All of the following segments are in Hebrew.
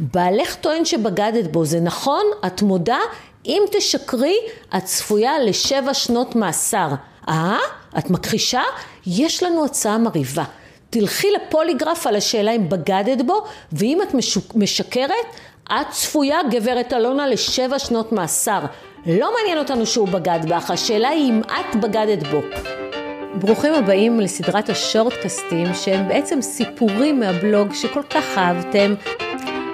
בעלך טוען שבגדת בו, זה נכון? את מודה? אם תשקרי, את צפויה לשבע שנות מאסר. אה? את מכחישה? יש לנו הצעה מרהיבה. תלכי לפוליגרף על השאלה אם בגדת בו, ואם את משקרת, את צפויה, גברת אלונה, לשבע שנות מאסר. לא מעניין אותנו שהוא בגד בך, השאלה היא אם את בגדת בו. ברוכים הבאים לסדרת השורטקסטים שהם בעצם סיפורים מהבלוג שכל כך אהבתם.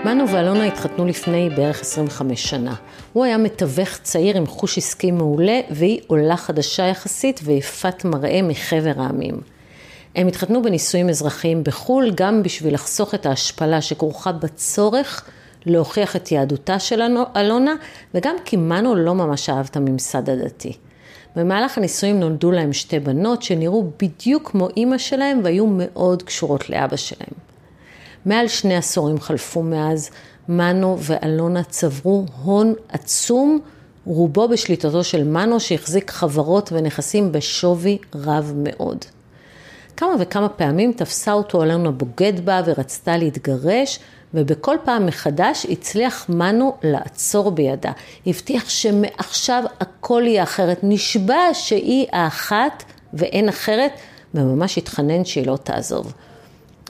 מנו ואלונה התחתנו לפני בערך 25 שנה. הוא היה מתווך צעיר עם חוש עסקי מעולה והיא עולה חדשה יחסית ויפת מראה מחבר העמים. הם התחתנו בנישואים אזרחיים בחו"ל גם בשביל לחסוך את ההשפלה שכרוכה בצורך להוכיח את יהדותה של אלונה וגם כי מנו לא ממש אהב את הממסד הדתי. במהלך הנישואים נולדו להם שתי בנות שנראו בדיוק כמו אימא שלהם והיו מאוד קשורות לאבא שלהם. מעל שני עשורים חלפו מאז, מנו ואלונה צברו הון עצום, רובו בשליטתו של מנו שהחזיק חברות ונכסים בשווי רב מאוד. כמה וכמה פעמים תפסה אותו אלונה בוגד בה ורצתה להתגרש, ובכל פעם מחדש הצליח מנו לעצור בידה. הבטיח שמעכשיו הכל יהיה אחרת, נשבע שהיא האחת ואין אחרת, וממש התחנן שהיא לא תעזוב.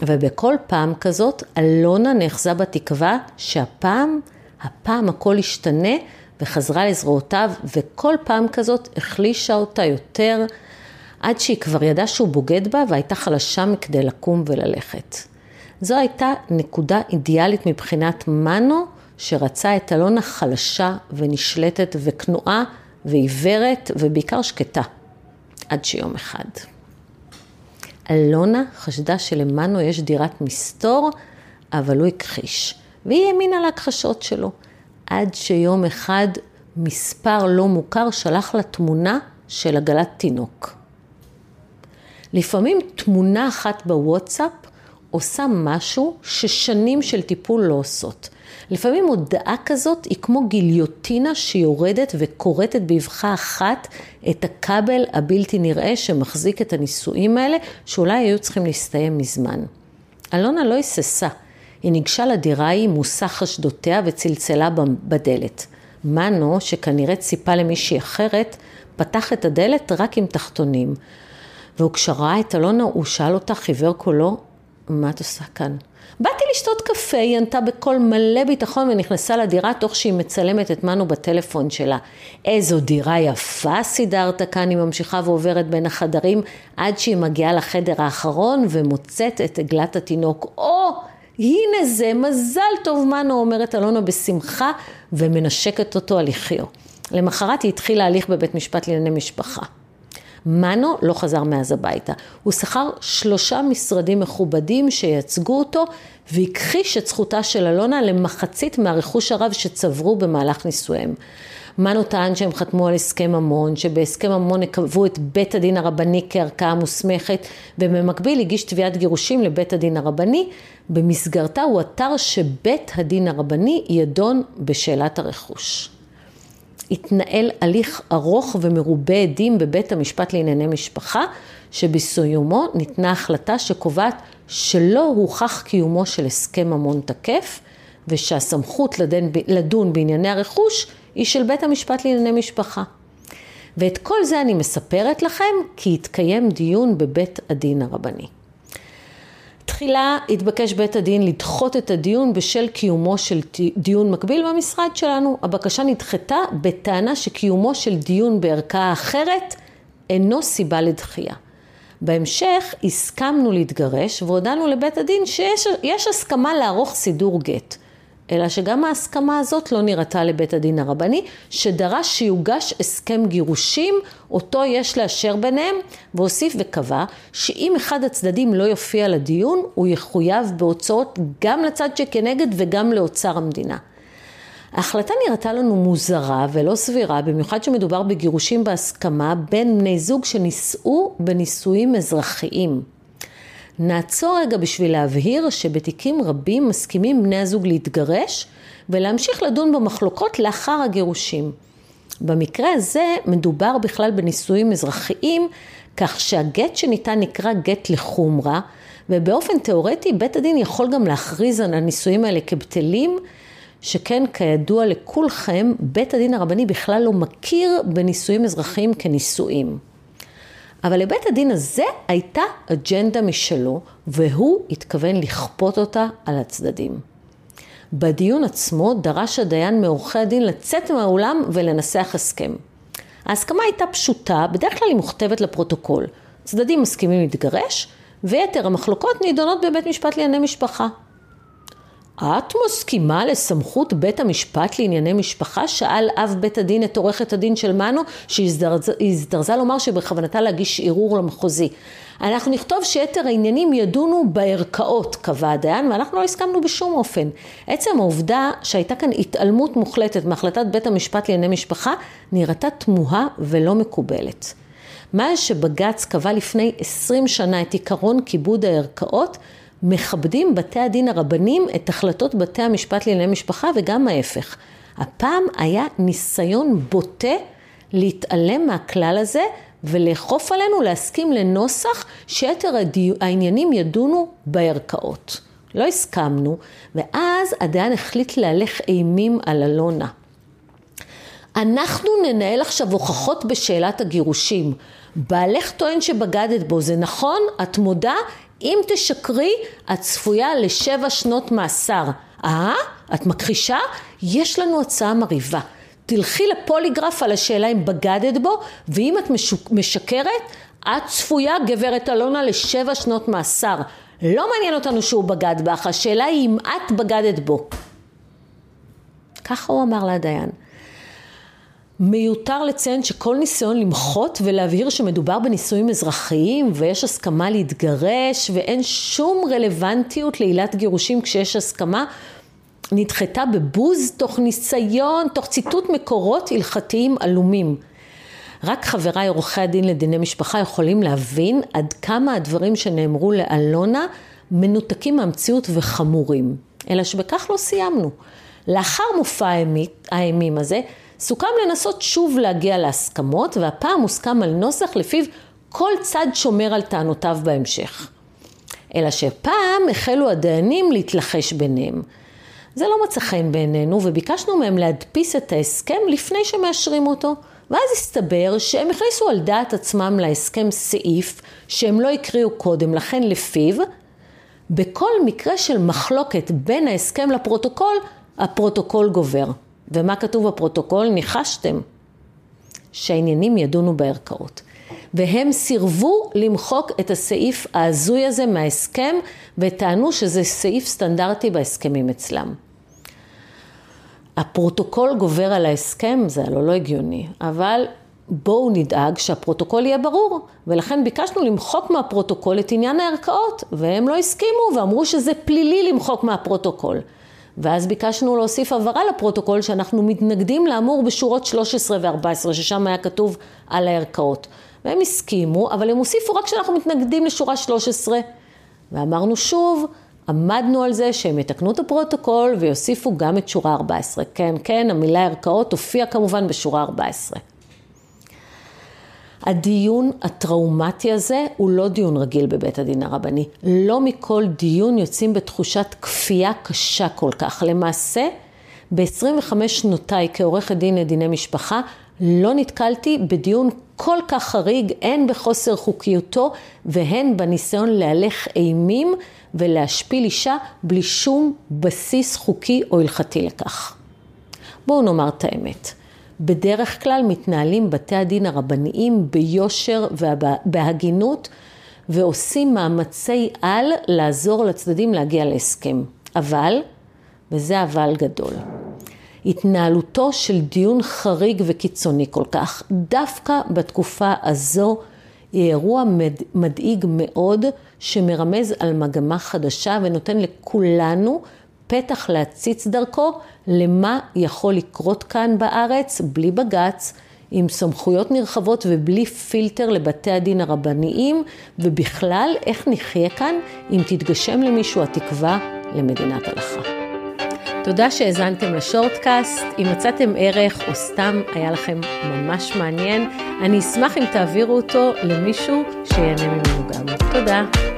ובכל פעם כזאת, אלונה נאחזה בתקווה שהפעם, הפעם הכל ישתנה וחזרה לזרועותיו, וכל פעם כזאת החלישה אותה יותר, עד שהיא כבר ידעה שהוא בוגד בה והייתה חלשה מכדי לקום וללכת. זו הייתה נקודה אידיאלית מבחינת מנו, שרצה את אלונה חלשה ונשלטת וכנועה ועיוורת ובעיקר שקטה. עד שיום אחד. אלונה חשדה שלמנו יש דירת מסתור, אבל הוא הכחיש. והיא האמינה להכחשות שלו. עד שיום אחד מספר לא מוכר שלח לה תמונה של עגלת תינוק. לפעמים תמונה אחת בוואטסאפ עושה משהו ששנים של טיפול לא עושות. לפעמים הודעה כזאת היא כמו גיליוטינה שיורדת וכורתת באבחה אחת את הכבל הבלתי נראה שמחזיק את הנישואים האלה, שאולי היו צריכים להסתיים מזמן. אלונה לא היססה, היא ניגשה לדירה ההיא מושא חשדותיה וצלצלה בדלת. מנו, שכנראה ציפה למישהי אחרת, פתח את הדלת רק עם תחתונים. וכשראה את אלונה, הוא שאל אותה, חיוור קולו, מה את עושה כאן? באתי לשתות קפה, היא ענתה בקול מלא ביטחון ונכנסה לדירה תוך שהיא מצלמת את מנו בטלפון שלה. איזו דירה יפה סידרת כאן, היא ממשיכה ועוברת בין החדרים עד שהיא מגיעה לחדר האחרון ומוצאת את עגלת התינוק. או, הנה זה, מזל טוב מנו, אומרת אלונה בשמחה ומנשקת אותו על לחיו. למחרת היא התחילה הליך בבית משפט לענייני משפחה. מנו לא חזר מאז הביתה. הוא שכר שלושה משרדים מכובדים שייצגו אותו והכחיש את זכותה של אלונה למחצית מהרכוש הרב שצברו במהלך נישואיהם. מנו טען שהם חתמו על הסכם ממון, שבהסכם ממון קבעו את בית הדין הרבני כערכאה מוסמכת, ובמקביל הגיש תביעת גירושים לבית הדין הרבני, במסגרתה הוא עתר שבית הדין הרבני ידון בשאלת הרכוש. התנהל הליך ארוך ומרובה עדים בבית המשפט לענייני משפחה, שבסיומו ניתנה החלטה שקובעת שלא הוכח קיומו של הסכם ממון תקף, ושהסמכות לדון, לדון בענייני הרכוש היא של בית המשפט לענייני משפחה. ואת כל זה אני מספרת לכם כי התקיים דיון בבית הדין הרבני. תחילה התבקש בית הדין לדחות את הדיון בשל קיומו של דיון מקביל במשרד שלנו. הבקשה נדחתה בטענה שקיומו של דיון בערכאה אחרת אינו סיבה לדחייה. בהמשך הסכמנו להתגרש והודענו לבית הדין שיש הסכמה לערוך סידור גט. אלא שגם ההסכמה הזאת לא נראתה לבית הדין הרבני, שדרש שיוגש הסכם גירושים, אותו יש לאשר ביניהם, והוסיף וקבע שאם אחד הצדדים לא יופיע לדיון, הוא יחויב בהוצאות גם לצד שכנגד וגם לאוצר המדינה. ההחלטה נראתה לנו מוזרה ולא סבירה, במיוחד שמדובר בגירושים בהסכמה בין בני זוג שנישאו בנישואים אזרחיים. נעצור רגע בשביל להבהיר שבתיקים רבים מסכימים בני הזוג להתגרש ולהמשיך לדון במחלוקות לאחר הגירושים. במקרה הזה מדובר בכלל בנישואים אזרחיים, כך שהגט שניתן נקרא גט לחומרה, ובאופן תיאורטי בית הדין יכול גם להכריז על הנישואים האלה כבטלים, שכן כידוע לכולכם, בית הדין הרבני בכלל לא מכיר בנישואים אזרחיים כנישואים. אבל לבית הדין הזה הייתה אג'נדה משלו, והוא התכוון לכפות אותה על הצדדים. בדיון עצמו דרש הדיין מעורכי הדין לצאת מהאולם ולנסח הסכם. ההסכמה הייתה פשוטה, בדרך כלל היא מוכתבת לפרוטוקול. צדדים מסכימים להתגרש, ויתר המחלוקות נידונות בבית משפט לענייני משפחה. את מסכימה לסמכות בית המשפט לענייני משפחה? שאל אב בית הדין את עורכת הדין של מנו, שהזדרזה לומר שבכוונתה להגיש ערעור למחוזי. אנחנו נכתוב שיתר העניינים ידונו בערכאות, קבע הדיין, ואנחנו לא הסכמנו בשום אופן. עצם העובדה שהייתה כאן התעלמות מוחלטת מהחלטת בית המשפט לענייני משפחה, נראתה תמוהה ולא מקובלת. מאז שבג"ץ קבע לפני 20 שנה את עיקרון כיבוד הערכאות, מכבדים בתי הדין הרבנים את החלטות בתי המשפט לענייני משפחה וגם ההפך. הפעם היה ניסיון בוטה להתעלם מהכלל הזה ולאכוף עלינו להסכים לנוסח שיתר העניינים ידונו בערכאות. לא הסכמנו, ואז הדיין החליט להלך אימים על אלונה. אנחנו ננהל עכשיו הוכחות בשאלת הגירושים. בעלך טוען שבגדת בו, זה נכון? את מודה? אם תשקרי, את צפויה לשבע שנות מאסר. אה? את מכחישה? יש לנו הצעה מרהיבה. תלכי לפוליגרף על השאלה אם בגדת בו, ואם את משקרת, את צפויה, גברת אלונה, לשבע שנות מאסר. לא מעניין אותנו שהוא בגד בך, השאלה היא אם את בגדת בו. ככה הוא אמר לדיין. מיותר לציין שכל ניסיון למחות ולהבהיר שמדובר בנישואים אזרחיים ויש הסכמה להתגרש ואין שום רלוונטיות לעילת גירושים כשיש הסכמה נדחתה בבוז תוך ניסיון, תוך ציטוט מקורות הלכתיים עלומים. רק חבריי עורכי הדין לדיני משפחה יכולים להבין עד כמה הדברים שנאמרו לאלונה מנותקים מהמציאות וחמורים. אלא שבכך לא סיימנו. לאחר מופע האימים הזה, סוכם לנסות שוב להגיע להסכמות, והפעם הוסכם על נוסח לפיו כל צד שומר על טענותיו בהמשך. אלא שפעם החלו הדיינים להתלחש ביניהם. זה לא מצא חן בעינינו וביקשנו מהם להדפיס את ההסכם לפני שמאשרים אותו. ואז הסתבר שהם הכניסו על דעת עצמם להסכם סעיף שהם לא הקריאו קודם, לכן לפיו, בכל מקרה של מחלוקת בין ההסכם לפרוטוקול, הפרוטוקול גובר. ומה כתוב בפרוטוקול? ניחשתם שהעניינים ידונו בערכאות. והם סירבו למחוק את הסעיף ההזוי הזה מההסכם וטענו שזה סעיף סטנדרטי בהסכמים אצלם. הפרוטוקול גובר על ההסכם, זה הלא לא הגיוני, אבל בואו נדאג שהפרוטוקול יהיה ברור, ולכן ביקשנו למחוק מהפרוטוקול את עניין הערכאות, והם לא הסכימו ואמרו שזה פלילי למחוק מהפרוטוקול. ואז ביקשנו להוסיף הבהרה לפרוטוקול שאנחנו מתנגדים לאמור בשורות 13 ו-14, ששם היה כתוב על הערכאות. והם הסכימו, אבל הם הוסיפו רק שאנחנו מתנגדים לשורה 13. ואמרנו שוב, עמדנו על זה שהם יתקנו את הפרוטוקול ויוסיפו גם את שורה 14. כן, כן, המילה ערכאות הופיעה כמובן בשורה 14. הדיון הטראומטי הזה הוא לא דיון רגיל בבית הדין הרבני. לא מכל דיון יוצאים בתחושת כפייה קשה כל כך. למעשה, ב-25 שנותיי כעורכת דין לדיני משפחה, לא נתקלתי בדיון כל כך חריג, הן בחוסר חוקיותו והן בניסיון להלך אימים ולהשפיל אישה בלי שום בסיס חוקי או הלכתי לכך. בואו נאמר את האמת. בדרך כלל מתנהלים בתי הדין הרבניים ביושר ובהגינות ועושים מאמצי על לעזור לצדדים להגיע להסכם. אבל, וזה אבל גדול, התנהלותו של דיון חריג וקיצוני כל כך, דווקא בתקופה הזו, היא אירוע מדאיג מאוד, שמרמז על מגמה חדשה ונותן לכולנו פתח להציץ דרכו למה יכול לקרות כאן בארץ בלי בג"ץ, עם סמכויות נרחבות ובלי פילטר לבתי הדין הרבניים, ובכלל איך נחיה כאן אם תתגשם למישהו התקווה למדינת הלכה. תודה שהאזנתם לשורטקאסט, אם מצאתם ערך או סתם היה לכם ממש מעניין, אני אשמח אם תעבירו אותו למישהו שיהנה ממנו גם. תודה.